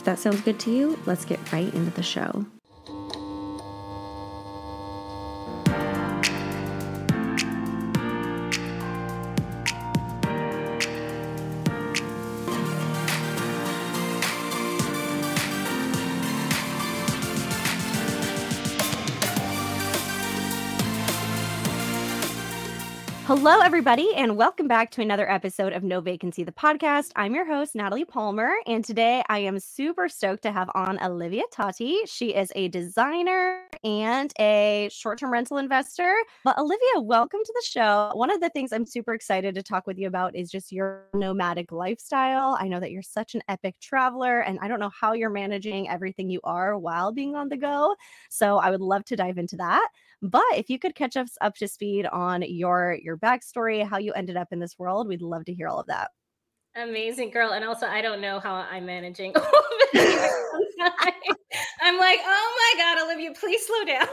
If that sounds good to you, let's get right into the show. Hello, everybody, and welcome back to another episode of No Vacancy, the podcast. I'm your host, Natalie Palmer, and today I am super stoked to have on Olivia Tati. She is a designer and a short term rental investor. But, Olivia, welcome to the show. One of the things I'm super excited to talk with you about is just your nomadic lifestyle. I know that you're such an epic traveler, and I don't know how you're managing everything you are while being on the go. So, I would love to dive into that. But if you could catch us up to speed on your your backstory, how you ended up in this world, we'd love to hear all of that. Amazing girl. And also I don't know how I'm managing I'm like, oh my God, Olivia, please slow down.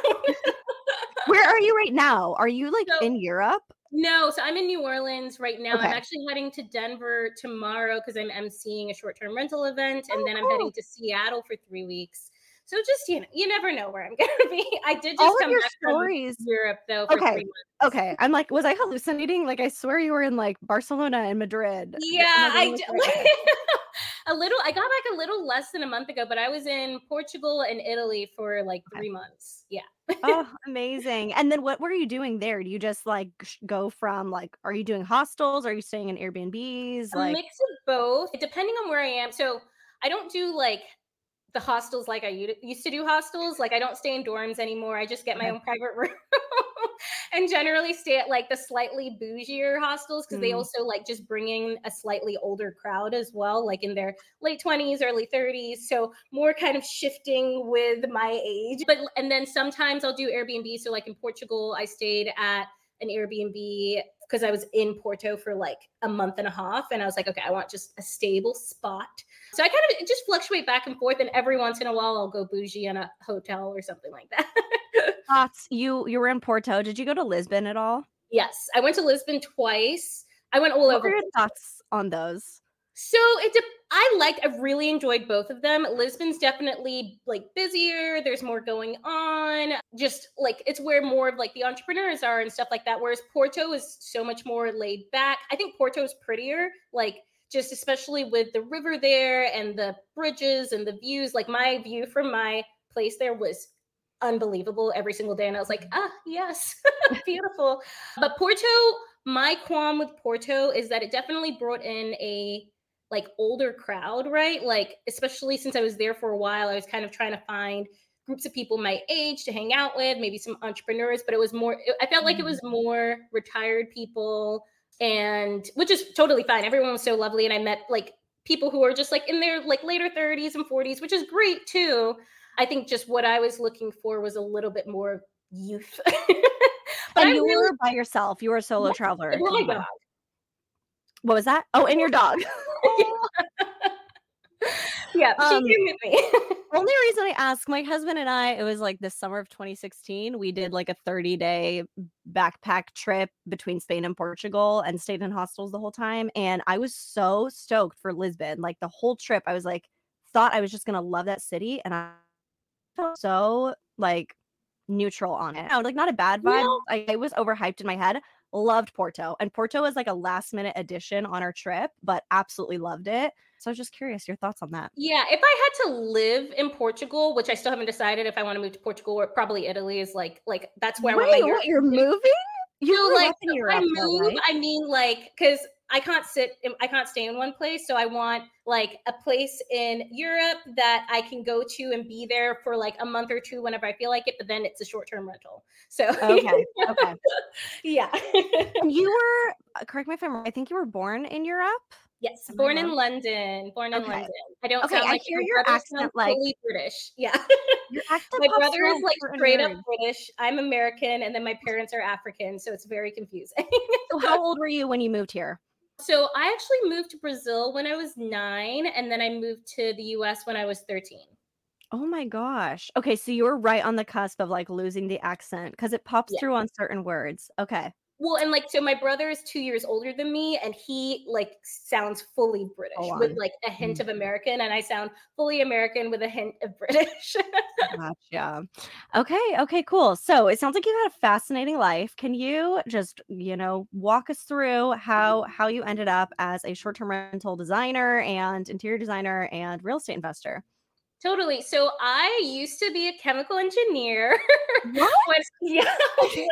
Where are you right now? Are you like so, in Europe? No, so I'm in New Orleans right now. Okay. I'm actually heading to Denver tomorrow because I'm emceeing a short-term rental event, and oh, then I'm oh, cool. heading to Seattle for three weeks. So just you know, you never know where I'm gonna be. I did just All come your back stories. from Europe though. okay. Okay. I'm like, was I hallucinating? Like, I swear you were in like Barcelona and Madrid. Yeah, I d- a little. I got back a little less than a month ago, but I was in Portugal and Italy for like three months. Yeah. oh, amazing! And then what were you doing there? Do you just like go from like, are you doing hostels? Are you staying in Airbnbs? Like, a mix of both, depending on where I am. So I don't do like the hostels like I used to do hostels. Like I don't stay in dorms anymore. I just get my own private room and generally stay at like the slightly bougier hostels because mm. they also like just bringing a slightly older crowd as well, like in their late 20s, early 30s. So more kind of shifting with my age. But and then sometimes I'll do Airbnb. So like in Portugal, I stayed at an Airbnb because I was in Porto for like a month and a half. And I was like, okay, I want just a stable spot. So I kind of just fluctuate back and forth. And every once in a while, I'll go bougie in a hotel or something like that. Thoughts? You you were in Porto. Did you go to Lisbon at all? Yes, I went to Lisbon twice. I went all what over. What your thoughts on those? So it I liked I've really enjoyed both of them. Lisbon's definitely like busier, there's more going on. Just like it's where more of like the entrepreneurs are and stuff like that whereas Porto is so much more laid back. I think Porto's prettier like just especially with the river there and the bridges and the views. Like my view from my place there was unbelievable every single day and I was like, "Ah, yes. Beautiful." But Porto, my qualm with Porto is that it definitely brought in a like older crowd, right? Like, especially since I was there for a while, I was kind of trying to find groups of people my age to hang out with, maybe some entrepreneurs, but it was more, I felt like it mm. was more retired people and which is totally fine. Everyone was so lovely. And I met like people who are just like in their like later 30s and 40s, which is great too. I think just what I was looking for was a little bit more youth. but and you really, were by yourself. You were a solo traveler. Oh my God. What was that? Oh, and your dog. yeah, she um, came with me. only reason I ask, my husband and I, it was like the summer of 2016. We did like a 30 day backpack trip between Spain and Portugal and stayed in hostels the whole time. And I was so stoked for Lisbon. Like the whole trip, I was like, thought I was just gonna love that city. And I felt so like neutral on it. I was like, not a bad vibe. No. I, I was overhyped in my head loved Porto. And Porto was like a last minute addition on our trip, but absolutely loved it. So I was just curious your thoughts on that. Yeah, if I had to live in Portugal, which I still haven't decided if I want to move to Portugal or probably Italy is like like that's where Wait, I want my what, you're moving? You like I move, though, right? I mean like cuz I can't sit I can't stay in one place. So I want like a place in Europe that I can go to and be there for like a month or two whenever I feel like it, but then it's a short-term rental. So Okay. Okay. yeah. you were uh, correct me if I'm wrong, I think you were born in Europe. Yes, born in? London. Born in Okay. London. I don't Okay, sound I like hear your accent, like fully British. Yeah. My brother is like straight up. British. I'm American, and then my parents are African, so it's very confusing. So how old were you when you moved here? So I actually moved to Brazil when I was nine, and then I moved to the US when I was 13. Oh my gosh. Okay, so you were right on the cusp of like losing the accent because it pops Yeah. through on certain words. Okay. Well, and like, so my brother is two years older than me, and he like sounds fully British Full with like a hint Mm. of American, and I sound fully American with a hint of British. Gotcha. Okay, okay, cool. So it sounds like you had a fascinating life. Can you just, you know, walk us through how how you ended up as a short-term rental designer and interior designer and real estate investor? Totally. So I used to be a chemical engineer. What? when, yeah, when,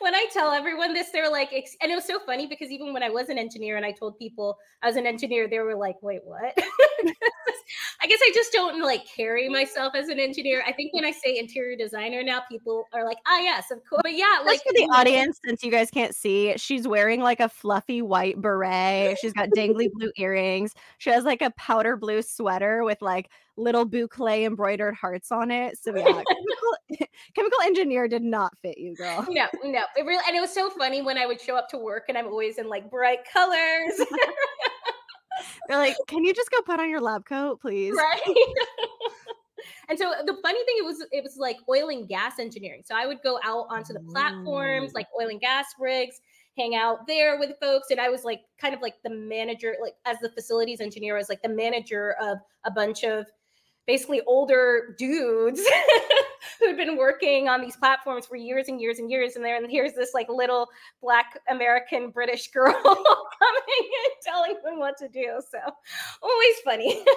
when I tell everyone this, they're like, and it was so funny because even when I was an engineer and I told people I was an engineer, they were like, wait, what? I guess I just don't like carry myself as an engineer. I think when I say interior designer now, people are like, ah, yes, of course. But yeah, like Just for the audience, since you guys can't see, she's wearing like a fluffy white beret. She's got dangly blue earrings. She has like a powder blue sweater with like little boucle embroidered hearts on it. So yeah, chemical, chemical engineer did not fit you, girl. No, no. It really and it was so funny when I would show up to work and I'm always in like bright colors. They're like, can you just go put on your lab coat, please? right and so the funny thing it was it was like oil and gas engineering so i would go out onto the platforms Ooh. like oil and gas rigs hang out there with folks and i was like kind of like the manager like as the facilities engineer i was like the manager of a bunch of basically older dudes who'd been working on these platforms for years and years and years and there and here's this like little black american british girl coming and telling them what to do so always funny.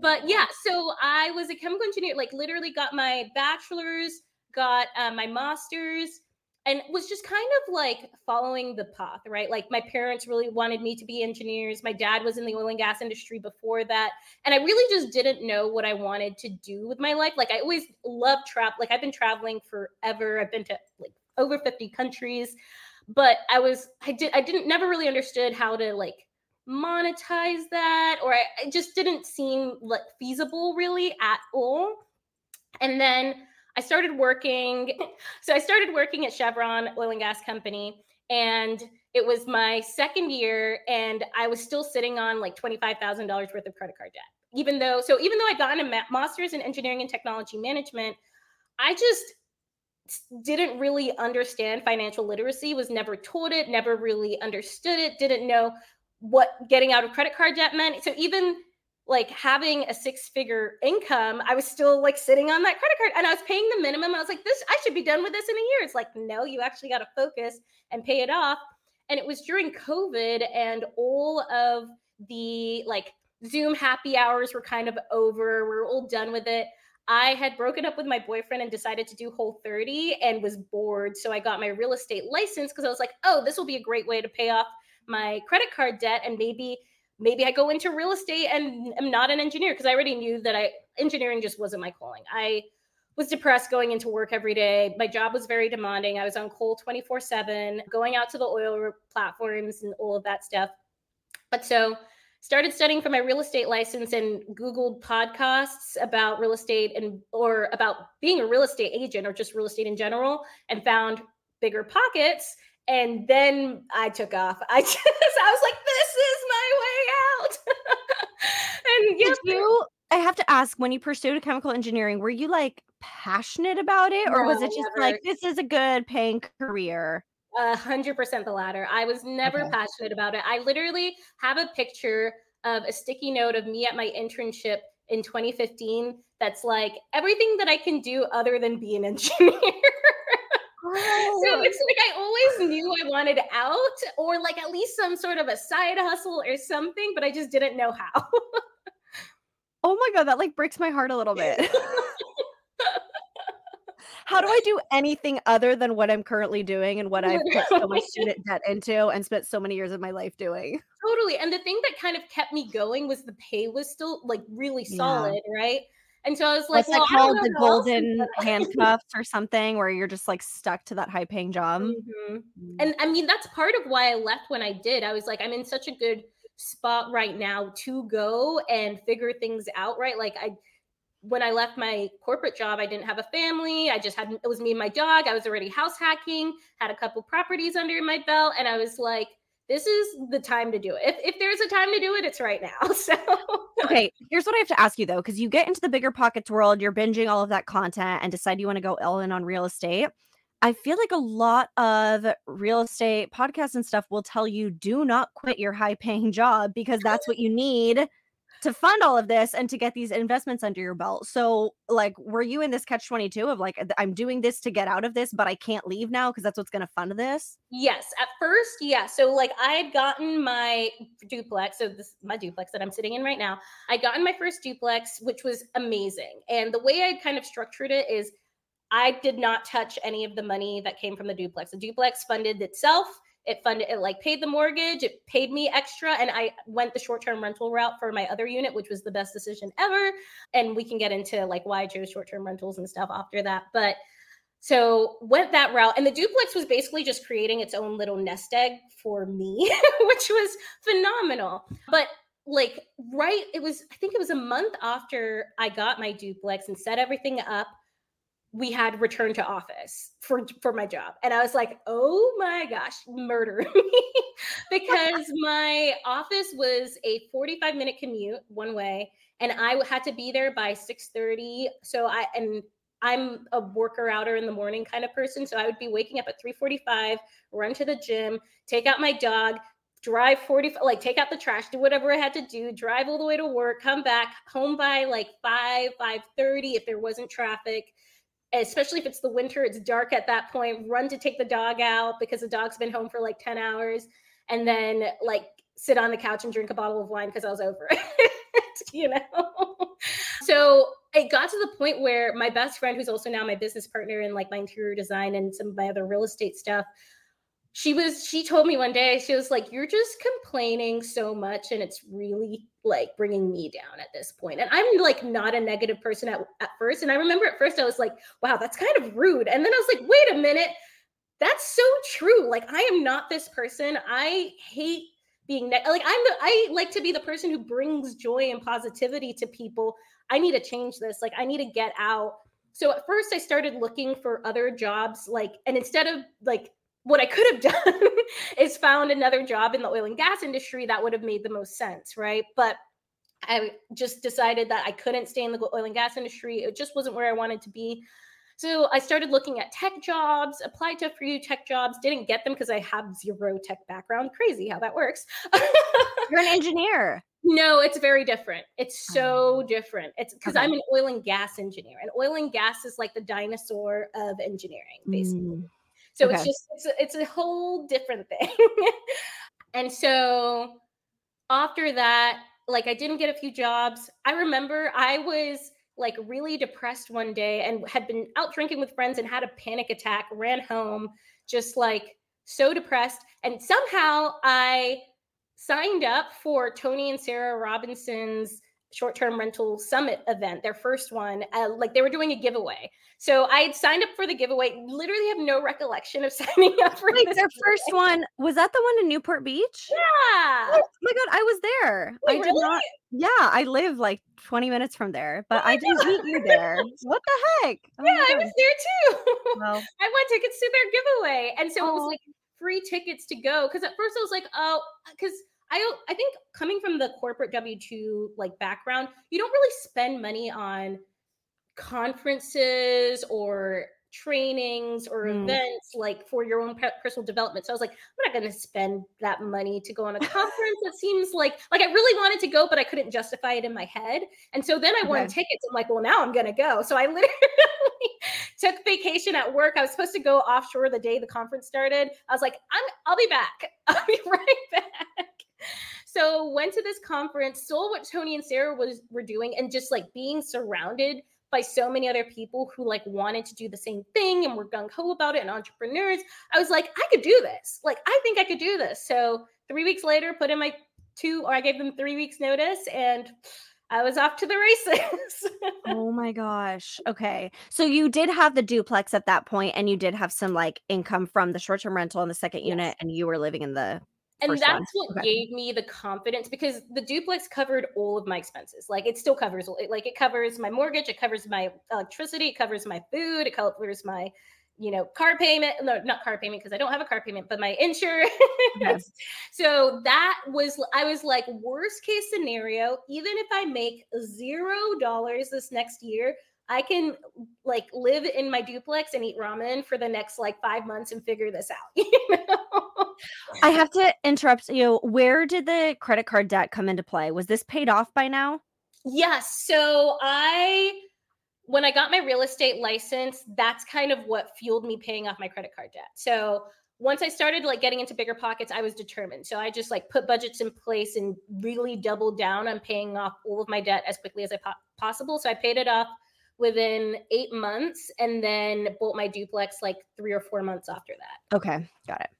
But yeah so i was a chemical engineer like literally got my bachelor's got uh, my master's and was just kind of like following the path right? Like my parents really wanted me to be engineers. My dad was in the oil and gas industry before that and i really just didn't know what i wanted to do with my life. Like i always loved travel like i've been traveling forever. I've been to like over 50 countries but i was i did i didn't never really understood how to like monetize that or I, it just didn't seem like feasible really at all. And then i started working so i started working at chevron oil and gas company and it was my second year and i was still sitting on like $25000 worth of credit card debt. Even though so even though i got a master's in engineering and technology management i just didn't really understand financial literacy was never taught it never really understood it didn't know what getting out of credit card debt meant. So even like having a six figure income i was still like sitting on that credit card and i was paying the minimum. I was like this i should be done with this in a year. It's like no you actually got to focus and pay it off. And it was during covid and all of the like zoom happy hours were kind of over. We we're all done with it. I had broken up with my boyfriend and decided to do whole 30 and was bored. So i got my real estate license because i was like oh this will be a great way to pay off my credit card debt and maybe maybe I go into real estate and am not an engineer because I already knew that I engineering just wasn't my calling. I was depressed going into work every day. My job was very demanding. I was on call 24/7, going out to the oil platforms and all of that stuff. But so started studying for my real estate license and googled podcasts about real estate and or about being a real estate agent or just real estate in general and found BiggerPockets and then I took off. I just I was like, this is my way out. and yeah, Did you I have to ask when you pursued chemical engineering, were you like passionate about it or was it just never. like this is a good paying career? a hundred percent the latter. I was never Okay. passionate about it. I literally have a picture of a sticky note of me at my internship in 2015 that's like everything that I can do other than be an engineer. So Oh. it's like I always knew I wanted out or like at least some sort of a side hustle or something, but I just didn't know how. Oh my god, that like breaks my heart a little bit. How do I do anything other than what I'm currently doing and what I've put so much student debt into and spent so many years of my life doing? Totally. And the thing that kind of kept me going was the pay was still like really Yeah. solid, right? And so I was like, What's well, called? The how else to golden handcuffs or something where you're just like stuck to that high paying job? Mhm. Mm. And I mean, that's part of why I left when I did. I was like, I'm in such a good spot right now to go and figure things out, right? Like I when I left my corporate job, I didn't have a family. I just had it was me and my dog. I was already house hacking, had a couple properties under my belt, and I was like, this is the time to do it. If, if there's a time to do it, it's right now. So okay, here's what I have to ask you though, because you get into the BiggerPockets world, you're binging all of that content and decide you want to go all in on real estate. I feel like a lot of real estate podcasts and stuff will tell you do not quit your high paying job because that's what you need to fund all of this and to get these investments under your belt. So, like, were you in this catch 22 of like, I'm doing this to get out of this, but I can't leave now because that's what's going to fund this? Yes. At first, yeah. So, like, I had gotten my duplex. So, this my duplex that I'm sitting in right now. I gotten my first duplex, which was amazing. And the way I kind of structured it is I did not touch any of the money that came from the duplex. The duplex funded itself it funded it like paid the mortgage it paid me extra and i went the short-term rental route for my other unit which was the best decision ever. And we can get into like why i chose short-term rentals and stuff after that. But so went that route and the duplex was basically just creating its own little nest egg for me which was phenomenal. But like right it was i think it was a month after i got my duplex and set everything up we had returned to office for for my job. And i was like oh my gosh murder me. Because my office was a 45 minute commute one way and i had to be there by 6:30 so i and i'm a worker outer in the morning kind of person so i would be waking up at 3:45 run to the gym take out my dog drive 40 like take out the trash do whatever i had to do drive all the way to work come back home by like 5 5:30 if there wasn't traffic especially if it's the winter, it's dark at that point, run to take the dog out because the dog's been home for like 10 hours and then like sit on the couch and drink a bottle of wine because I was over it, you know? so it got to the point where my best friend, who's also now my business partner in like my interior design and some of my other real estate stuff, she was she told me one day she was like you're just complaining so much and it's really like bringing me down at this point. And i'm like not a negative person at, at first. And i remember at first i was like wow that's kind of rude. And then i was like wait a minute. That's so true. Like i am not this person. I hate being ne- like i'm the i like to be the person who brings joy and positivity to people. I need to change this. Like i need to get out. So at first i started looking for other jobs like and instead of like what I could have done is found another job in the oil and gas industry that would have made the most sense, right? But I just decided that I couldn't stay in the oil and gas industry. It just wasn't where I wanted to be. So I started looking at tech jobs, applied to a few tech jobs, didn't get them because I have zero tech background. Crazy how that works. You're an engineer. No, it's very different. It's so oh. different. It's because okay. I'm an oil and gas engineer, and oil and gas is like the dinosaur of engineering, basically. Mm. So okay. it's just it's a, it's a whole different thing. and so after that, like I didn't get a few jobs. I remember I was like really depressed one day and had been out drinking with friends and had a panic attack, ran home, just like so depressed. And somehow I signed up for Tony and Sarah Robinson's short term rental summit event, their first one. Uh, like they were doing a giveaway. So I had signed up for the giveaway. Literally have no recollection of signing up for Wait, their giveaway. first one. Was that the one in Newport Beach? Yeah. Oh my god, I was there. Wait, I did really? not. Yeah, I live like 20 minutes from there, but oh I didn't meet you there. what the heck? Oh yeah, I was there too. Well, I won tickets to their giveaway. And so oh. it was like free tickets to go. Cause at first I was like, oh, because I I think coming from the corporate W two like background, you don't really spend money on conferences or trainings or mm. events like for your own personal development. So I was like, I'm not going to spend that money to go on a conference. it seems like like I really wanted to go, but I couldn't justify it in my head. And so then I okay. won tickets. I'm like, well, now I'm going to go. So I literally took vacation at work. I was supposed to go offshore the day the conference started. I was like, I'm I'll be back. I'll be right back. So went to this conference, saw what Tony and Sarah was were doing, and just like being surrounded by so many other people who like wanted to do the same thing and were gung ho about it and entrepreneurs. I was like, I could do this. Like, I think I could do this. So three weeks later, put in my two, or I gave them three weeks notice and I was off to the races. oh my gosh. Okay. So you did have the duplex at that point and you did have some like income from the short term rental in the second unit and you were living in the and that's one. what Okay. gave me the confidence because the duplex covered all of my expenses like it still covers it- like it covers my mortgage it covers my electricity it covers my food it covers my you know car payment no not car payment because i don't have a car payment but my insurance Yes. so that was i was like worst case scenario even if i make zero dollars this next year i can like live in my duplex and eat ramen for the next like five months and figure this out you know I have to interrupt you. Where did the credit card debt come into play? Was this paid off by now? Yes. So I, when I got my real estate license, that's kind of what fueled me paying off my credit card debt. So once I started like getting into BiggerPockets, I was determined. So I just like put budgets in place and really doubled down on paying off all of my debt as quickly as I po- possible. So I paid it off within eight months and then bought my duplex like three or four months after that. Okay, got it.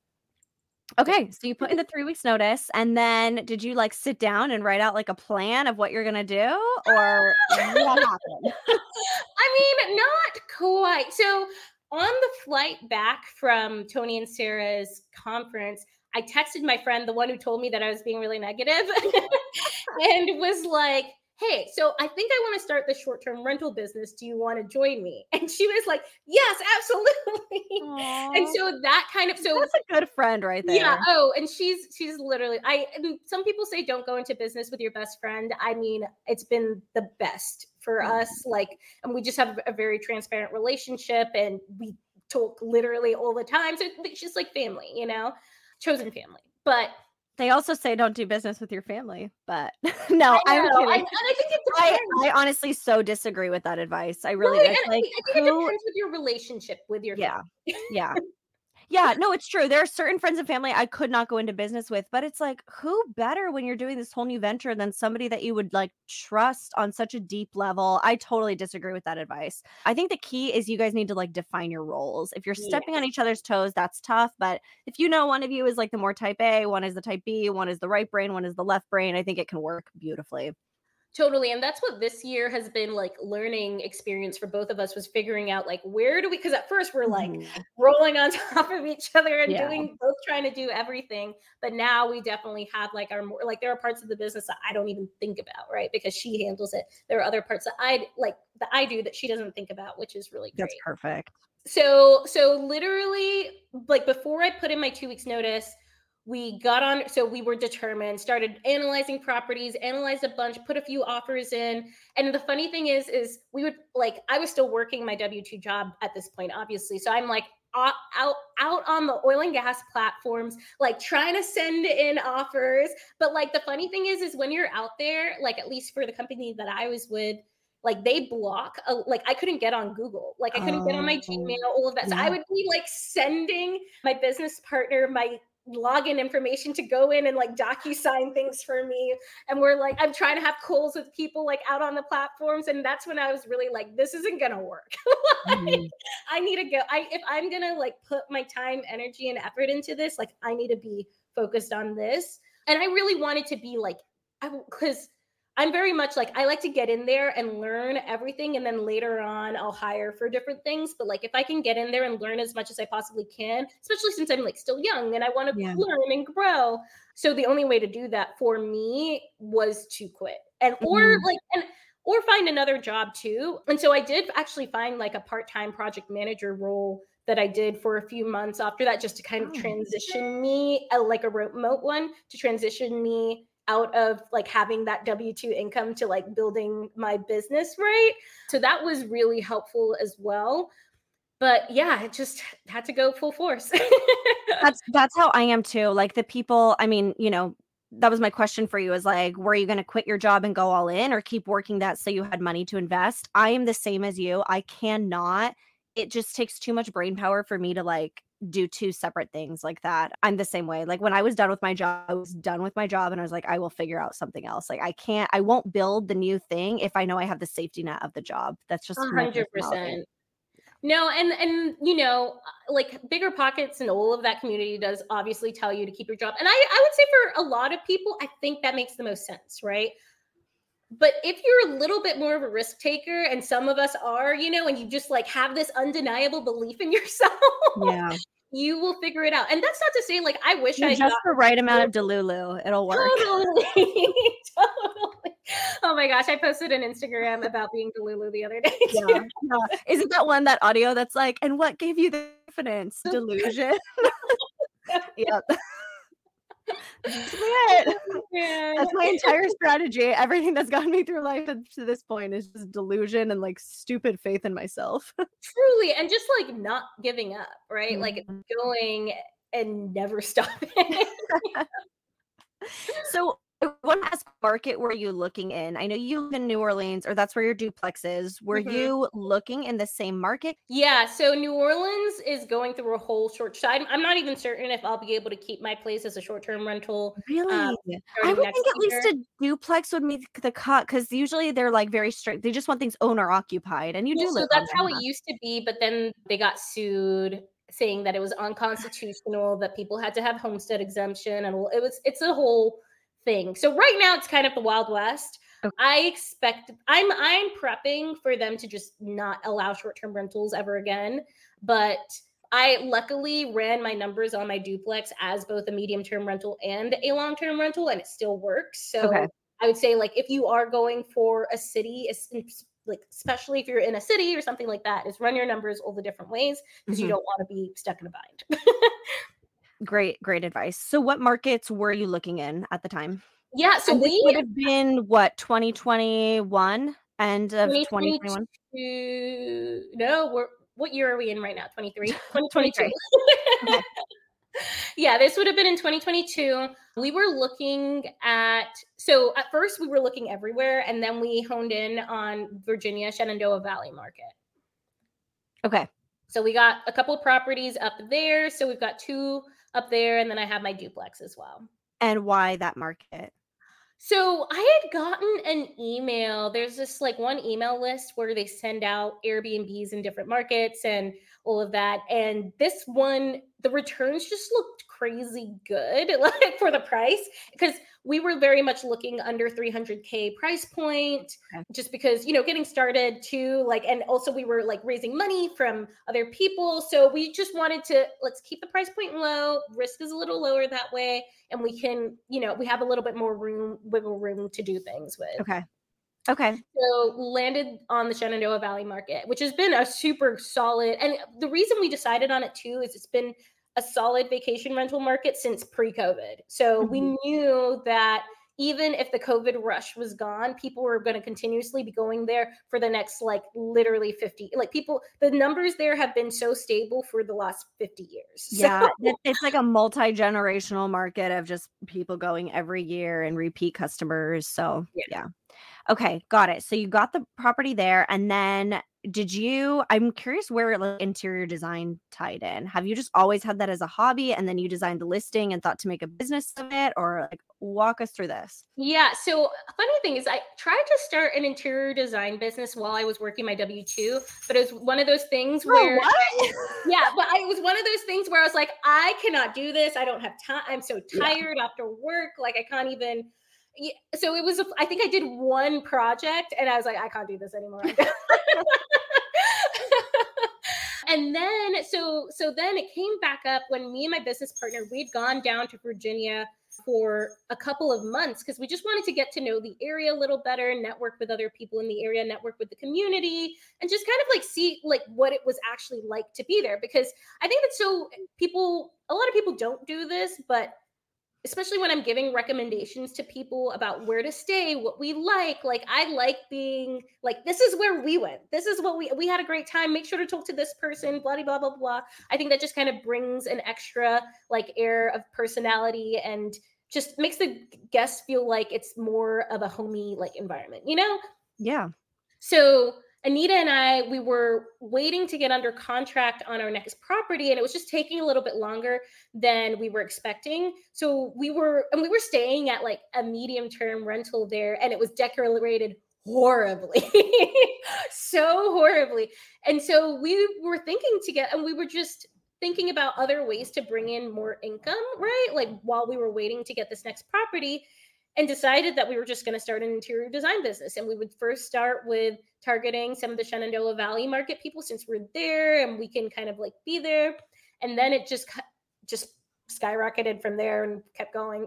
Okay, so you put in the three weeks notice, and then did you like sit down and write out like a plan of what you're gonna do, or what happened? I mean, not quite. So on the flight back from Tony and Sarah's conference, I texted my friend, the one who told me that I was being really negative, and was like, Hey, so I think I want to start the short term rental business. Do you want to join me? And she was like, Yes, absolutely. And so that kind of so that's a good friend right there. yeah. Oh, and she's she's literally. I. and Some people say don't go into business with your best friend. I mean, it's been the best for Mhm. us. Like, and we just have a very transparent relationship, and we talk literally all the time. So it's just like family, you know, chosen family. But They also say don't do business with your family, but no, I I'm kidding. I, and I think it I. I honestly so disagree with that advice. I really it's and I think, think it depends with your relationship with your yeah. Yeah. Yeah, no, it's true. There are certain friends and family I could not go into business with, but it's like who better when you're doing this whole new venture than somebody that you would like trust on such a deep level. I totally disagree with that advice. I think the key is you guys need to like define your roles. If you're stepping on each other's toes, that's tough, but if you know one of you is like the more type A, one is the type B, one is the right brain, one is the left brain, I think it can work beautifully. Totally. And that's what this year has been like learning experience for both of us was figuring out like where do we because at first we're like Mhm. rolling on top of each other and Yeah. doing both trying to do everything. But now we definitely have like our more like there are parts of the business that I don't even think about, right? Because she handles it. There are other parts that I like that I do that she doesn't think about, which is really great That's perfect. so so literally like before i put in my two weeks notice we got on so we were determined started analyzing properties analyzed a bunch put a few offers in. And the funny thing is is we would like i was still working my w2 job at this point obviously. So i'm like out out, out on the oil and gas platforms like trying to send in offers. But like the funny thing is is when you're out there like at least for the company that i was with like they block a, like i couldn't get on google. Like i couldn't get on my Oh, gmail all of that. So i would be like sending my business partner my login information to go in and like DocuSign things for me. And we're like i'm trying to have calls with people like out on the platforms. And that's when i was really like this isn't gonna work. Like, Mhm. i need to go i if i'm gonna like put my time energy and effort into this like i need to be focused on this. And i really wanted to be like i because I'm very much like I like to get in there and learn everything and then later on I'll hire for different things but like if I can get in there and learn as much as I possibly can especially since I'm like still young and I want to Yeah. learn and grow so the only way to do that for me was to quit and or Mhm. like and or find another job too and so I did actually find like a part-time project manager role that I did for a few months after that just to kind of Oh. transition me uh, like a remote one to transition me out of like having that W2 income to like building my business right. So that was really helpful as well. But yeah, it just had to go full force. that's that's how I am too. Like the people, I mean, you know, that was my question for you is like, were you going to quit your job and go all in or keep working that so you had money to invest? I am the same as you. I cannot. It just takes too much brain power for me to like do two separate things like that. I'm the same way. Like when I was done with my job, I was done with my job and I was like, I will figure out something else. Like I can't, I won't build the new thing if I know I have the safety net of the job. That's just 100%. No, and and you know, uh, like BiggerPockets and all of that community does obviously tell you to keep your job. And I I would say for a lot of people, I think that makes the most sense, right? But if you're a little bit more of a risk taker, and some of us are, you know, and you just like have this undeniable belief in yourself, Yeah. you will figure it out. And that's not to say like I wish You're I just got the right amount of Delulu. It'll work. totally, totally. Oh my gosh, I posted an Instagram about being Delulu the other day. Yeah, yeah. Isn't that one that audio that's like, and what gave you the confidence? Delusion. yep. That's it. Man. That's my entire strategy. Everything that's gotten me through life up to this point is just delusion and like stupid faith in myself. Truly, and just like not giving up, right? Like Mhm. going and never stopping. so I want to ask market were you looking in? I know you live in New Orleans, or that's where your duplex is. Were Mhm. you looking in the same market? yeah, so New Orleans is going through a whole short. So I'm, not even certain if I'll be able to keep my place as a short-term rental. Really? Um, I would think at year. least a duplex would make the cut because usually they're like very strict. They just want things owner occupied, and you Yeah, do so that's how them, it used to be, but then they got sued saying that it was unconstitutional, that people had to have homestead exemption, and it was it's a whole thing. So right now it's kind of the Wild West. Okay. I expect I'm I'm prepping for them to just not allow short-term rentals ever again. But I luckily ran my numbers on my duplex as both a medium-term rental and a long-term rental, and it still works. So Okay. I would say like if you are going for a city, like especially if you're in a city or something like that, is run your numbers all the different ways because Mhm. you don't want to be stuck in a bind. Great, great advice. So, what markets were you looking in at the time? yeah, so we would have been what 2021, end of 2021. 2022 no, we're what year are we in right now? 23? 2022. Okay. yeah, this would have been in 2022. We were looking at so at first we were looking everywhere and then we honed in on Virginia Shenandoah Valley market. Okay. So we got a couple of properties up there. So we've got two up there, and then I have my duplex as well. And why that market? So I had gotten an email. There's this like one email list where they send out Airbnbs in different markets and all of that. And this one, the returns just looked crazy good, like for the price, because we were very much looking under 300k price point, Okay. just because you know getting started too, like, and also we were like raising money from other people, so we just wanted to let's keep the price point low. Risk is a little lower that way and we can, you know, we have a little bit more room, wiggle room to do things with. Okay. Okay. So landed on the Shenandoah Valley market, which has been a super solid. And the reason we decided on it too is it's been a solid vacation rental market since pre-COVID. So we Mhm. knew that even if the COVID rush was gone, people were going to continuously be going there for the next like literally 50. Like people, the numbers there have been so stable for the last 50 years. Yeah. it- it's like a multi generational market of just people going every year and repeat customers. So, Yeah. yeah. Okay. Got it. So, you got the property there. And then did you, I'm curious where like, interior design tied in. Have you just always had that as a hobby and then you designed the listing and thought to make a business of it? Or like walk us through this? Yeah. So uh, funny thing is, I tried to start an interior design business while I was working my W two, but it was one of those things where, what? yeah, but I, it was one of those things where I was like, I cannot do this. I don't have time. I'm so Yeah. tired after work. Like I can't even. Yeah, so it was. I think I did one project, and I was like, I can't do this anymore. And then so so then it came back up when me and my business partner we'd gone down to Virginia for a couple of months because we just wanted to get to know the area a little better, network with other people in the area, network with the community, and just kind of like see like what it was actually like to be there. Because I think that so people, a lot of people don't do this, but especially when I'm giving recommendations to people about where to stay, what we like. Like I like being like, this is where we went. This is what we we had a great time. Make sure to talk to this person, blah blah blah blah. I think that just kind of brings an extra like air of personality and just makes the guests feel like it's more of a homey like environment, you know? Yeah. So Anita and I, we were waiting to get under contract on our next property, and it was just taking a little bit longer than we were expecting. So we were, and we were staying at like a medium term rental there, and it was decorated horribly, so horribly. And so we were thinking to get, and we were just thinking about other ways to bring in more income, right? Like while we were waiting to get this next property and decided that we were just going to start an interior design business. And we would first start with targeting some of the Shenandoah Valley market people since we're there and we can kind of like be there. and then it just just skyrocketed from there and kept going.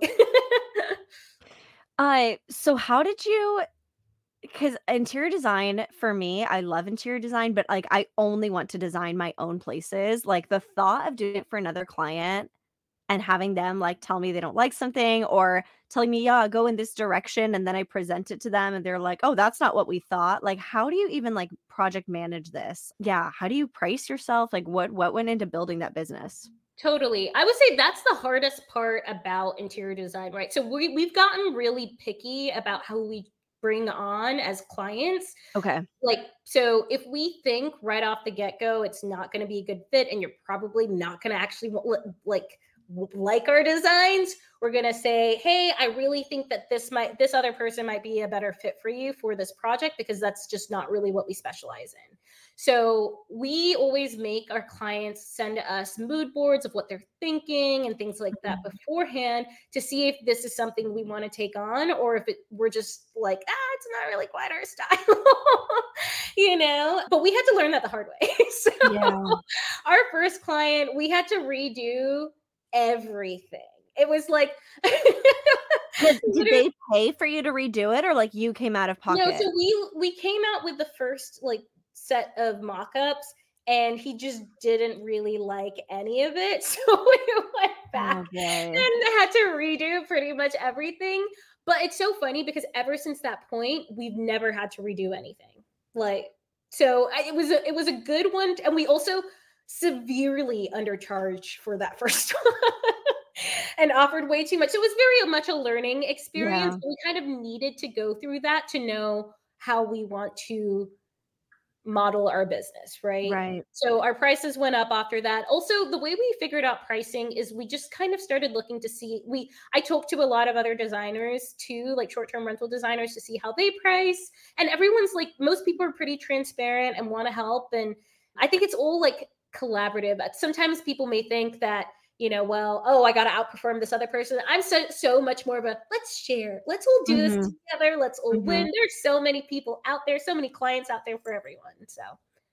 uh so how did you because interior design for me, I love interior design, but like I only want to design my own places. Like the thought of doing it for another client and having them like tell me they don't like something or telling me, yeah, go in this direction. And then I present it to them and they're like, oh, that's not what we thought. Like, how do you even like project manage this? Yeah. How do you price yourself? Like what what went into building that business? Totally. I would say that's the hardest part about interior design, right? So we, we've gotten really picky about how we bring on as clients. Okay. Like, so if we think right off the get go, it's not going to be a good fit and you're probably not going to actually like, like our designs we're going to say hey i really think that this might this other person might be a better fit for you for this project because that's just not really what we specialize in so we always make our clients send us mood boards of what they're thinking and things like that mm-hmm. beforehand to see if this is something we want to take on or if it we're just like ah it's not really quite our style you know but we had to learn that the hard way so yeah. our first client we had to redo everything. It was like did they pay for you to redo it or like you came out of pocket? no so we we came out with the first like set of mock-ups and he just didn't really like any of it so we went back oh, okay. and had to redo pretty much everything. But it's so funny because ever since that point we've never had to redo anything. Like so I, it was a, it was a good one and we also severely undercharged for that first one and offered way too much so it was very much a learning experience yeah. we kind of needed to go through that to know how we want to model our business, right? Right. So our prices went up after that. Also, the way we figured out pricing is we just kind of started looking to see we I talked to a lot of other designers too, like short-term rental designers to see how they price. And everyone's like most people are pretty transparent and want to help and I think it's all like collaborative. Sometimes people may think that you know, well, oh, I got to outperform this other person. I'm so so much more of a let's share, let's all do mm-hmm. this together, let's all mm-hmm. win. There's so many people out there, so many clients out there for everyone. So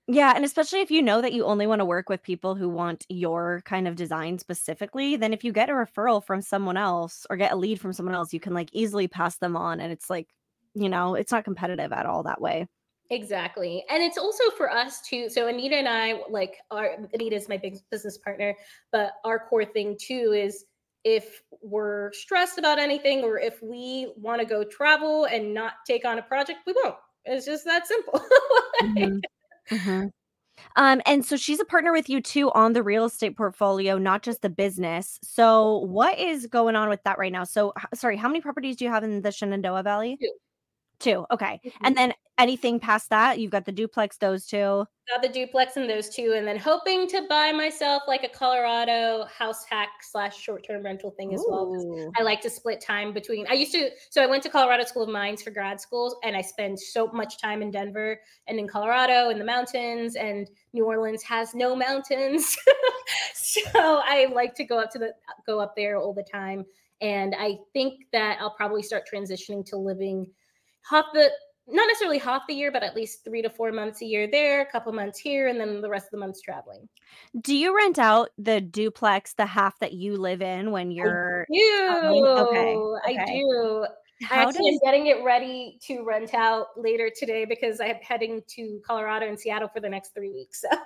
yeah, and especially if you know that you only want to work with people who want your kind of design specifically, then if you get a referral from someone else or get a lead from someone else, you can like easily pass them on and it's like, you know, it's not competitive at all that way. Exactly. And it's also for us too. So Anita and I, like our Anita is my big business partner, but our core thing too is if we're stressed about anything or if we want to go travel and not take on a project, we won't. It's just that simple. mm-hmm. Mm-hmm. Um, and so she's a partner with you too on the real estate portfolio, not just the business. So what is going on with that right now? So sorry, how many properties do you have in the Shenandoah Valley? Two. Two. Okay. Mm-hmm. And then anything past that, you've got the duplex, those two. Got the duplex and those two, and then hoping to buy myself like a Colorado house hack slash short term rental thing as Ooh. well. I like to split time between. I used to, so I went to Colorado School of Mines for grad school and I spend so much time in Denver and in Colorado in the mountains, and New Orleans has no mountains, so I like to go up to the go up there all the time. And I think that I'll probably start transitioning to living half the not necessarily half the year, but at least three to four months a year there, a couple months here, and then the rest of the months traveling. Do you rent out the duplex, the half that you live in when you're? I do. Okay. okay. I do. How I actually does... am getting it ready to rent out later today because I'm heading to Colorado and Seattle for the next three weeks. So.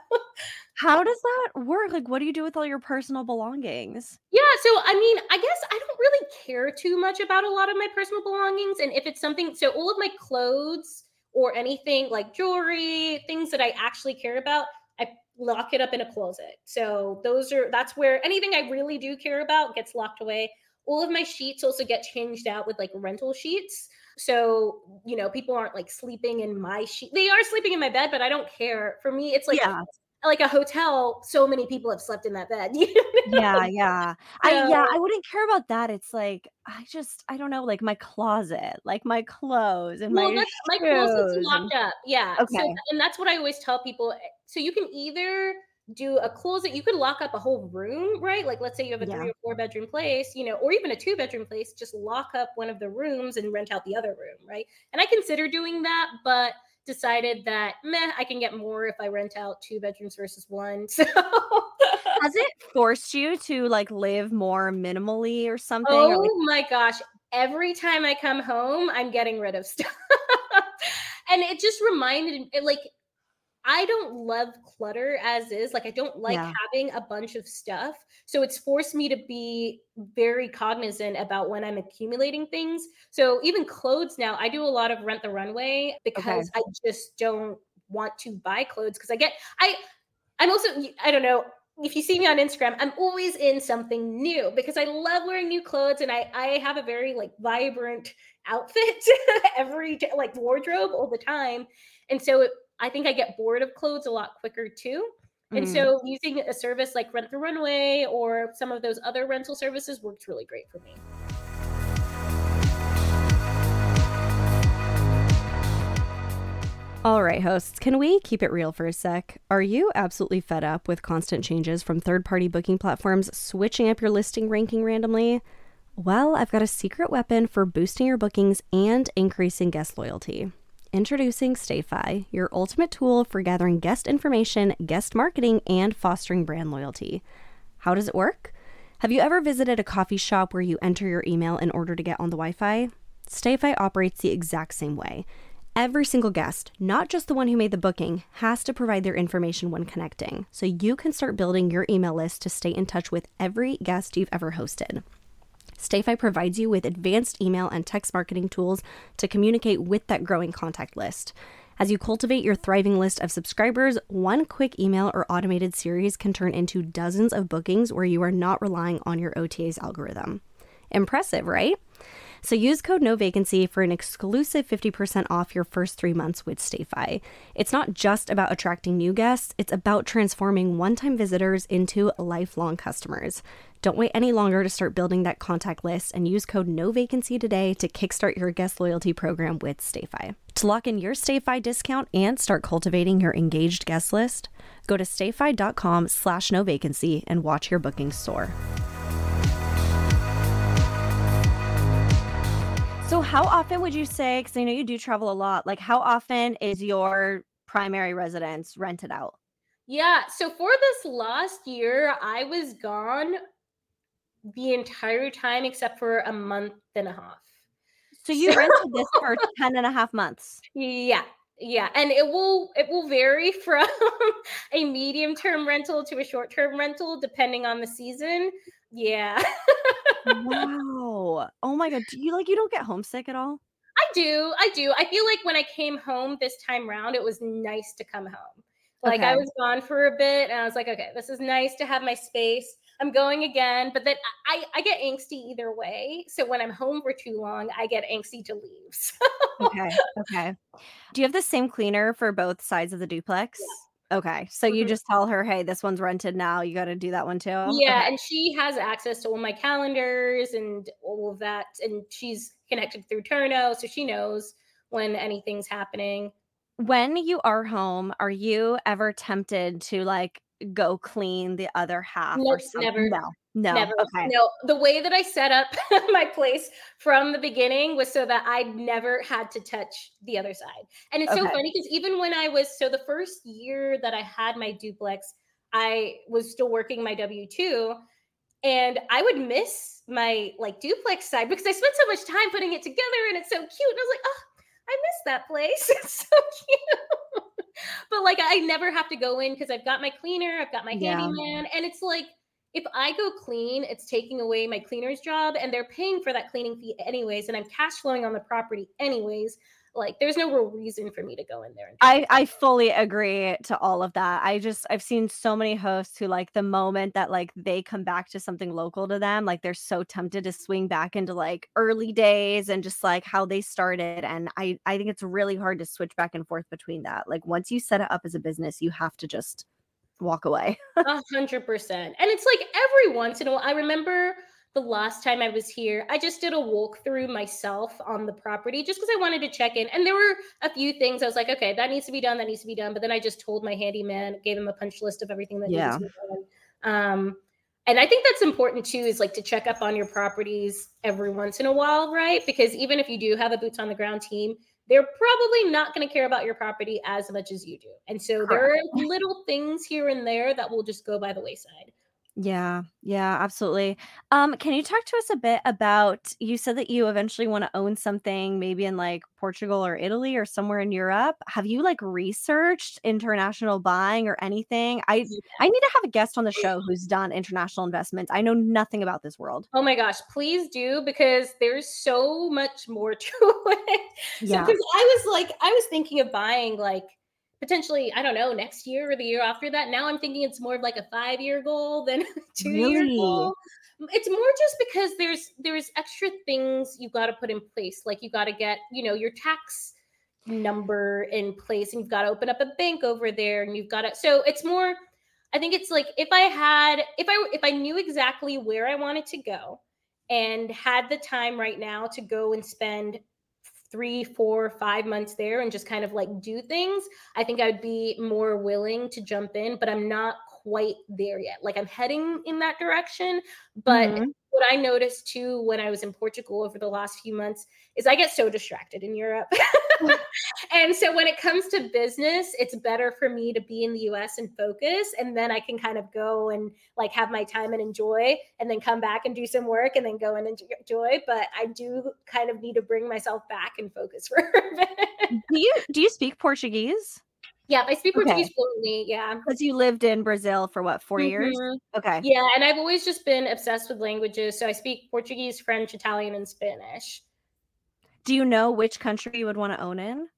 How does that work? Like, what do you do with all your personal belongings? Yeah, so I mean, I guess I don't really care too much about a lot of my personal belongings. And if it's something, so all of my clothes or anything like jewelry, things that I actually care about, I lock it up in a closet. So those are, that's where anything I really do care about gets locked away. All of my sheets also get changed out with like rental sheets. So, you know, people aren't like sleeping in my sheet. They are sleeping in my bed, but I don't care. For me, it's like yeah like a hotel, so many people have slept in that bed. yeah, yeah. So, I yeah, I wouldn't care about that. It's like I just I don't know, like my closet, like my clothes and well, my my closet's locked up. Yeah. Okay. So, and that's what I always tell people. Eh, so you can either do a closet, you could lock up a whole room, right? Like let's say you have a yeah. three or four bedroom place, you know, or even a two bedroom place, just lock up one of the rooms and rent out the other room, right? And I consider doing that, but decided that meh, I can get more if I rent out two bedrooms versus one. So Has it forced you to like live more minimally or something? Oh or, like- oh my gosh. Every time I come home, I'm getting rid of stuff. and it just reminded me like I don't love clutter as is. Like I don't like Yeah. having a bunch of stuff. So it's forced me to be very cognizant about when I'm accumulating things. So even clothes now, I do a lot of rent the runway because I just don't want to buy clothes because I get I I'm also I don't know if you see me on Instagram, I'm always in something new because I love wearing new clothes and I I have a very like vibrant outfit every day, like wardrobe all the time. And so it, I think I get bored of clothes a lot quicker too. And Mm. so using a service like Rent the Runway or some of those other rental services worked really great for me. All right, hosts, can we keep it real for a sec? Are you absolutely fed up with constant changes from third party booking platforms switching up your listing ranking randomly? Well, I've got a secret weapon for boosting your bookings and increasing guest loyalty. Introducing StayFi, your ultimate tool for gathering guest information, guest marketing, and fostering brand loyalty. How does it work? Have you ever visited a coffee shop where you enter your email in order to get on the Wi Fi? StayFi operates the exact same way. Every single guest, not just the one who made the booking, has to provide their information when connecting, so you can start building your email list to stay in touch with every guest you've ever hosted. StayFi provides you with advanced email and text marketing tools to communicate with that growing contact list. As you cultivate your thriving list of subscribers, one quick email or automated series can turn into dozens of bookings where you are not relying on your OTA's algorithm. Impressive, right? So use code no vacancy for an exclusive 50% off your first 3 months with StayFi. It's not just about attracting new guests, it's about transforming one-time visitors into lifelong customers. Don't wait any longer to start building that contact list and use code no vacancy today to kickstart your guest loyalty program with StayFi. To lock in your StayFi discount and start cultivating your engaged guest list, go to stayfi.com slash no vacancy and watch your bookings soar. So, how often would you say, because I know you do travel a lot, like how often is your primary residence rented out? Yeah. So for this last year, I was gone the entire time except for a month and a half. So, you So- rented this for 10 and a half months. Yeah. Yeah, and it will it will vary from a medium term rental to a short term rental depending on the season. Yeah. wow. Oh my God. Do you like, you don't get homesick at all? I do. I do. I feel like when I came home this time round, it was nice to come home. Like I was gone for a bit and I was like, okay, this is nice to have my space. I'm going again, but then I, I get angsty either way. So when I'm home for too long, I get angsty to leave. So Okay. Okay. Do you have the same cleaner for both sides of the duplex? Okay. So you Mhm. just tell her, hey, this one's rented now. You got to do that one too? yeah, Okay. and she has access to all my calendars and all of that. And she's connected through Turno, so she knows when anything's happening. When you are home, are you ever tempted to like go clean the other half Nope, never. No. No. Never. Okay. No, the way that I set up my place from the beginning was so that I never had to touch the other side. And it's so funny because even when I was so the first year that I had my duplex, I was still working my W 2 and I would miss my like duplex side because I spent so much time putting it together and it's so cute. And I was like, oh, I miss that place. It's so cute. But like I never have to go in because I've got my cleaner, I've got my Yeah. handyman, and it's like if I go clean, it's taking away my cleaner's job and they're paying for that cleaning fee anyways, and I'm cash flowing on the property anyways. Like there's no real reason for me to go in there and I I fully agree to all of that. I just I've seen so many hosts who like the moment that like they come back to something local to them, like they're so tempted to swing back into like early days and just like how they started. And I I think it's really hard to switch back and forth between that. Like once you set it up as a business, you have to just walk away. A hundred percent. And it's like every once in a while. I remember the last time I was here, I just did a walkthrough myself on the property just because I wanted to check in. And there were a few things I was like, okay, that needs to be done, that needs to be done. But then I just told my handyman, gave him a punch list of everything that Yeah. needs to be done. Um, and I think that's important too, is like to check up on your properties every once in a while, right? Because even if you do have a boots on the ground team, they're probably not going to care about your property as much as you do. And so there are little things here and there that will just go by the wayside. Yeah, yeah, absolutely. Um, can you talk to us a bit about you said that you eventually wanna own something maybe in, like, Portugal or Italy or somewhere in Europe. Have you, like, researched international buying or anything? I I need to have a guest on the show who's done international investments. I know nothing about this world. Oh my gosh, please do because there's so much more to it. Yeah. because I was like, I was thinking of buying like potentially, I don't know, next year or the year after that. Now I'm thinking it's more of like a five year goal than a two year Really? goal. It's more just because there's there's extra things you got to put in place. Like you got to get, you know, your tax number in place and you've got to open up a bank over there and you've got to so it's more I think it's like if I had if I if I knew exactly where I wanted to go and had the time right now to go and spend three, four, five months there and just kind of like do things, I think I'd be more willing to jump in, but I'm not quite there yet. Like I'm heading in that direction, but Mhm. what I noticed too when I was in Portugal over the last few months is I get so distracted in Europe. and so when it comes to business, it's better for me to be in the US and focus and then I can kind of go and like have my time and enjoy and then come back and do some work and then go and enjoy, but I do kind of need to bring myself back and focus for a bit. Do you do you speak Portuguese? Yeah, I speak Okay. Portuguese fluently, yeah. Because you lived in Brazil for what, 4 years? Mhm. Okay. Yeah, and I've always just been obsessed with languages, so I speak Portuguese, French, Italian, and Spanish. Do you know which country you would wanna own in?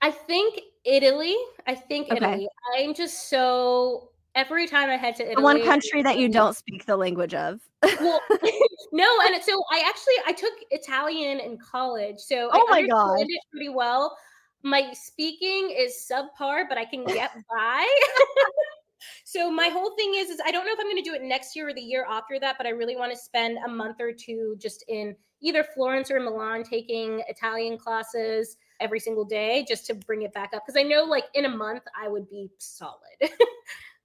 I think Italy. I think Okay. Italy. I'm just so every time I head to The one country that you don't speak the language of. well, no, and so I actually I took Italian in college, so Oh I my gosh. it pretty well. My speaking is subpar, but I can get by. so my whole thing is is I don't know if I'm going to do it next year or the year after that, but I really want to spend a month or two just in either Florence or Milan taking Italian classes every single day just to bring it back up because I know like in a month I would be solid.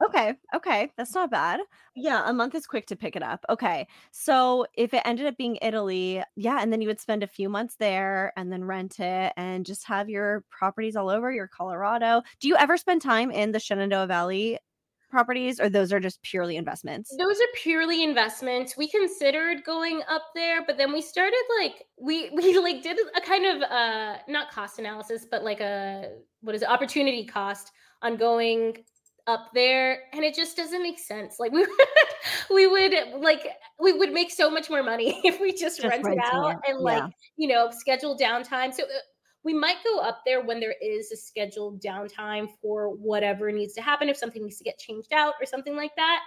Okay, okay, that's not bad. Yeah, a month is quick to pick it up. Okay. So if it ended up being Italy, yeah, and then you would spend a few months there and then rent it and just have your properties all over your Colorado. Do you ever spend time in the Shenandoah Valley properties or those are just purely investments? Those are purely investments. We considered going up there, but then we started like we we like did a kind of uh not cost analysis, but like a what is it, opportunity cost on going up there and it just doesn't make sense. Like we would we would like we would make so much more money if we just Just rented out it. and like, Yeah. you know, schedule downtime. So uh, we might go up there when there is a scheduled downtime for whatever needs to happen if something needs to get changed out or something like that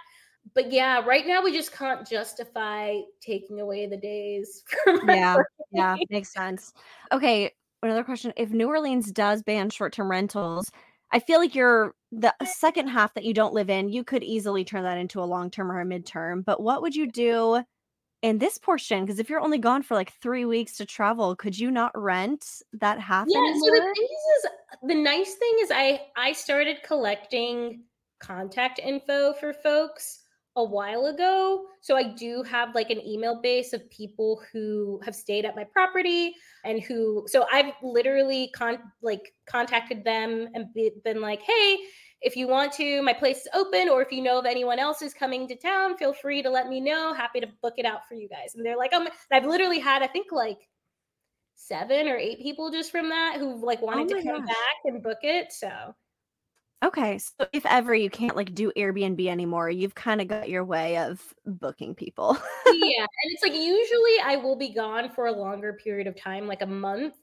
but yeah, right now we just can't justify taking away the days Yeah. Yeah, makes sense. Okay, another question. If New Orleans does ban short-term rentals, I feel like you're the eh. second half that you don't live in, you could easily turn that into a long-term or a midterm. But what would you do in this portion? Because if you're only gone for like 3 weeks to travel, could you not rent that half Yeah, so the thing is, is the nice thing is I I started collecting contact info for folks a while ago. So I do have like an email base of people who have stayed at my property and who so I've literally con like contacted them and be, been like, "Hey, if you want to, my place is open or if you know of anyone else is coming to town, feel free to let me know. Happy to book it out for you guys." And they're like, "Um, I've literally had I think like 7 or 8 people just from that who've like Oh wanted to come gosh. back and book it. So Okay, so if ever you can't like do Airbnb anymore, you've kind of got your way of booking people. Yeah, and it's like usually I will be gone for a longer period of time, like a month.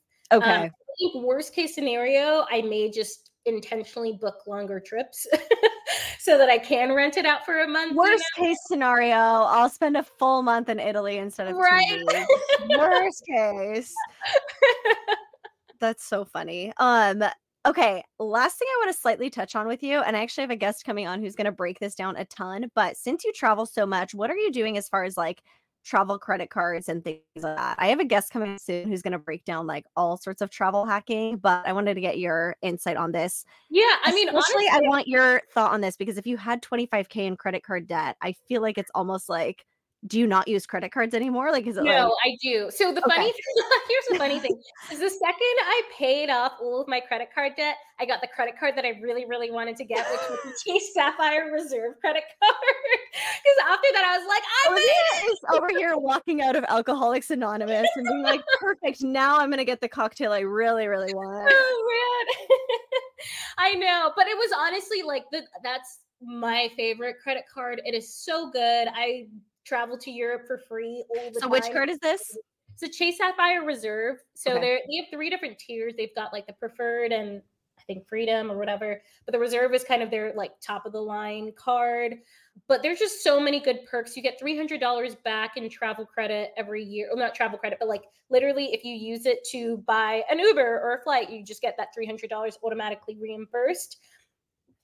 Um, Okay. I think worst case scenario, I may just intentionally book longer trips so that I can rent it out for a month, you Worst case scenario, I'll spend a full month in Italy instead of 2 Right. Worst case. That's so funny. Um, okay, last thing I want to slightly touch on with you, and I actually have a guest coming on who's going to break this down a ton. But since you travel so much, what are you doing as far as like travel credit cards and things like that? I have a guest coming soon who's going to break down like all sorts of travel hacking, but I wanted to get your insight on this. Yeah, I mean, Especially, I want your thought on this because if you had 25k in credit card debt, I feel like it's almost like, do you not use credit cards anymore? Like, is it like, no, I do. So the funny okay, thing, here's the funny thing, is the second I paid off all of my credit card debt, I got the credit card that I really, really wanted to get, which was the Chase Sapphire Reserve credit card. Because after that, I was like, I Olivia is over here walking out of Alcoholics Anonymous and being like, perfect. Now I'm going to get the cocktail I really, really want. Oh, man. I know. But it was honestly like, the, that's my favorite credit card. It is so good. I travel to Europe for free all the So, time. which card is this? It's a Chase Sapphire Reserve. So Okay. they're they have three different tiers. They've got like the preferred and I think freedom or whatever. But the reserve is kind of their like top of the line card. But there's just so many good perks. You get $300 back in travel credit every year. Well, not travel credit, but like literally if you use it to buy an Uber or a flight, you just get that $300 automatically reimbursed.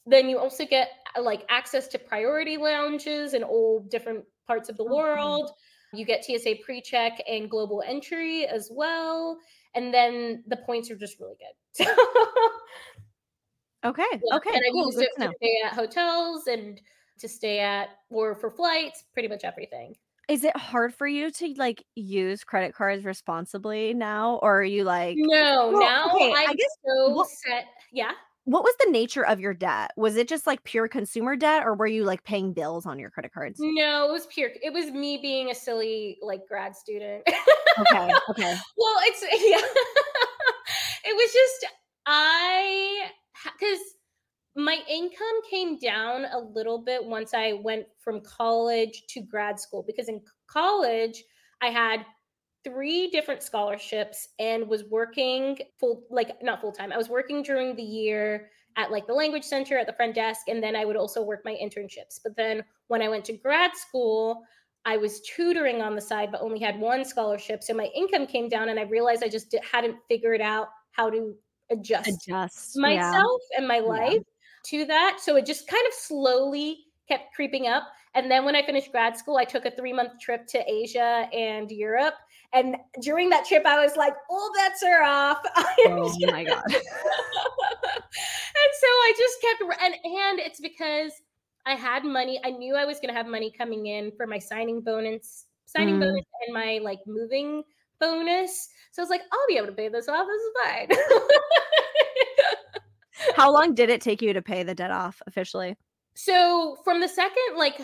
Then you also get like access to priority lounges and all different parts of the world. You get TSA pre-check and global entry as well. And then the points are just really good. Okay. Yeah, Okay. And I cool. used it to stay at hotels and to stay at or for flights, pretty much everything. Is it hard for you to like use credit cards responsibly now? Or are you like, No, Well, now okay, I I'm guess so what- set. Yeah. What was the nature of your debt? Was it just like pure consumer debt or were you like paying bills on your credit cards? No, it was pure. It was me being a silly like grad student. Okay. Okay. well, it's yeah. it was just I because my income came down a little bit once I went from college to grad school because in college I had three different scholarships and was working full like not full time. I was working during the year at like the language center at the front desk and then I would also work my internships. But then when I went to grad school, I was tutoring on the side but only had one scholarship. So my income came down and I realized I just hadn't figured out how to adjust Adjust. Yeah. myself and my life to that. So it just kind of slowly kept creeping up. And then when I finished grad school, I took a three month trip to Asia and Europe. And during that trip, I was like, all bets are off. Oh my God. and so I just kept and and it's because I had money. I knew I was going to have money coming in for my signing bonus, signing Mm. bonus, and my like moving bonus. So I was like, I'll be able to pay this off. This is fine. How long did it take you to pay the debt off officially? so from the second like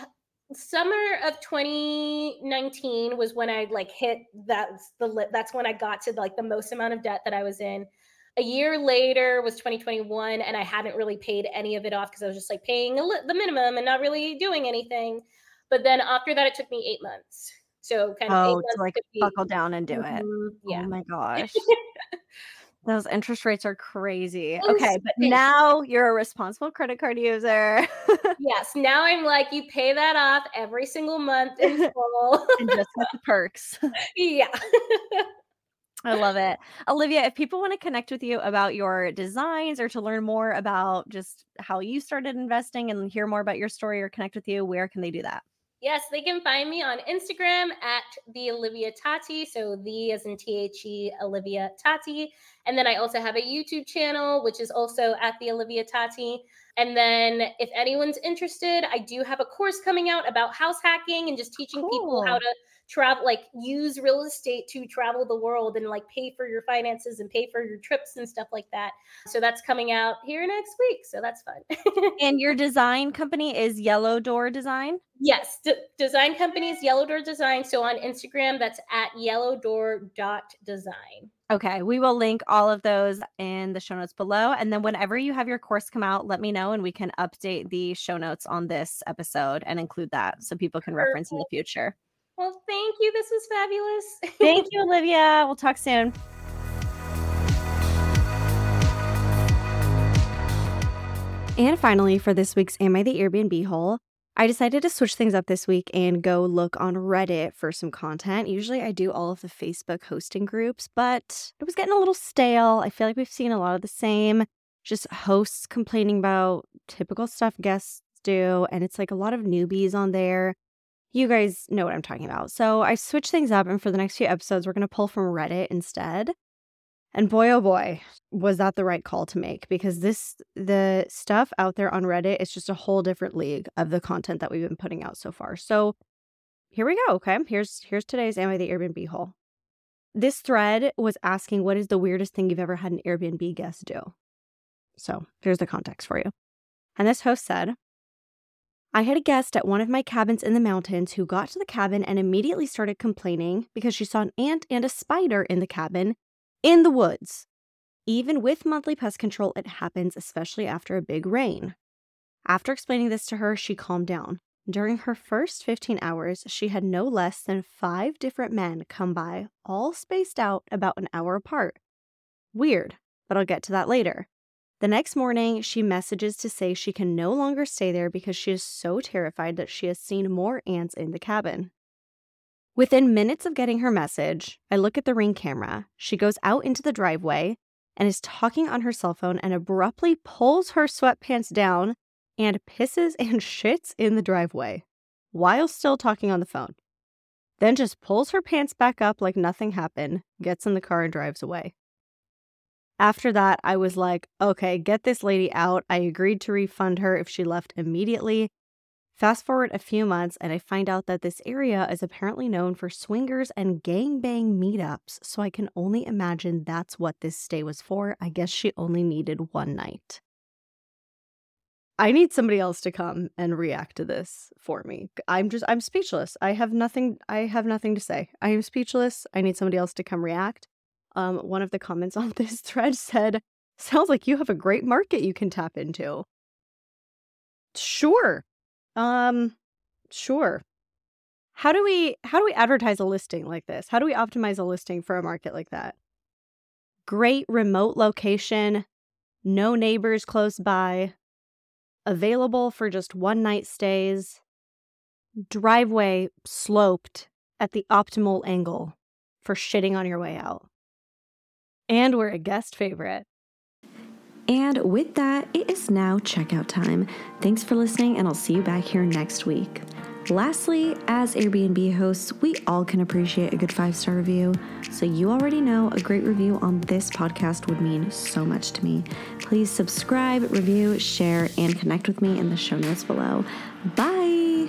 summer of 2019 was when I like hit that's the that's when I got to like the most amount of debt that I was in. A year later was 2021, and I hadn't really paid any of it off because I was just like paying a li- the minimum and not really doing anything. But then after that, it took me eight months. So kind of eight Oh, months like buckle down and do it. Mhm, Yeah. Oh my gosh. Those interest rates are crazy. Was Okay, but crazy. now you're a responsible credit card user yes. Now I'm like, you pay that off every single month in full. and just get the perks. yeah. I love it. Olivia, if people want to connect with you about your designs or to learn more about just how you started investing and hear more about your story or connect with you, where can they do that? Yes, they can find me on Instagram at the Olivia Tati. So the as in T H E Olivia Tati. And then I also have a YouTube channel, which is also at the Olivia Tati. And then if anyone's interested, I do have a course coming out about house hacking and just teaching people how to travel, like use real estate to travel the world and like pay for your finances and pay for your trips and stuff like that. So that's coming out here next week. So that's fun. And your design company is Yellow Door Design. Yes, d- design companies, Yellow Door Design. So on Instagram, that's at yellow door dot design Okay, we will link all of those in the show notes below. And then whenever you have your course come out, let me know and we can update the show notes on this episode and include that so people can reference in the future. Well, thank you. This was fabulous. Thank you, Olivia. We'll talk soon. And finally, for this week's Am I the Airbnb hole? I decided to switch things up this week and go look on Reddit for some content. Usually I do all of the Facebook hosting groups, but it was getting a little stale. I feel like we've seen a lot of the same, just hosts complaining about typical stuff guests do. And it's like a lot of newbies on there. You guys know what I'm talking about. So I switched things up, and for the next few episodes, we're going to pull from Reddit instead. And boy, oh boy, was that the right call to make because this, the stuff out there on Reddit is just a whole different league of the content that we've been putting out so far. So here we go. Okay. Here's, here's today's Am I the Airbnb hole? This thread was asking, what is the weirdest thing you've ever had an Airbnb guest do? So here's the context for you. And this host said, I had a guest at one of my cabins in the mountains who got to the cabin and immediately started complaining because she saw an ant and a spider in the cabin in the woods. Even with monthly pest control, it happens, especially after a big rain. After explaining this to her, she calmed down. During her first 15 hours, she had no less than five different men come by, all spaced out about an hour apart. Weird, but I'll get to that later. The next morning, she messages to say she can no longer stay there because she is so terrified that she has seen more ants in the cabin. Within minutes of getting her message, I look at the ring camera. She goes out into the driveway and is talking on her cell phone and abruptly pulls her sweatpants down and pisses and shits in the driveway while still talking on the phone. Then just pulls her pants back up like nothing happened, gets in the car, and drives away. After that, I was like, okay, get this lady out. I agreed to refund her if she left immediately. Fast forward a few months, and I find out that this area is apparently known for swingers and gangbang meetups. So I can only imagine that's what this stay was for. I guess she only needed one night. I need somebody else to come and react to this for me. I'm just I'm speechless. I have nothing I have nothing to say. I am speechless. I need somebody else to come react um, one of the comments on this thread said, Sounds like you have a great market you can tap into. Sure. Um, sure. How do we how do we advertise a listing like this? How do we optimize a listing for a market like that? Great remote location, no neighbors close by, available for just one night stays, driveway sloped at the optimal angle for shitting on your way out. And we're a guest favorite. And with that, it is now checkout time. Thanks for listening, and I'll see you back here next week. Lastly, as Airbnb hosts, we all can appreciate a good five star review. So, you already know a great review on this podcast would mean so much to me. Please subscribe, review, share, and connect with me in the show notes below. Bye.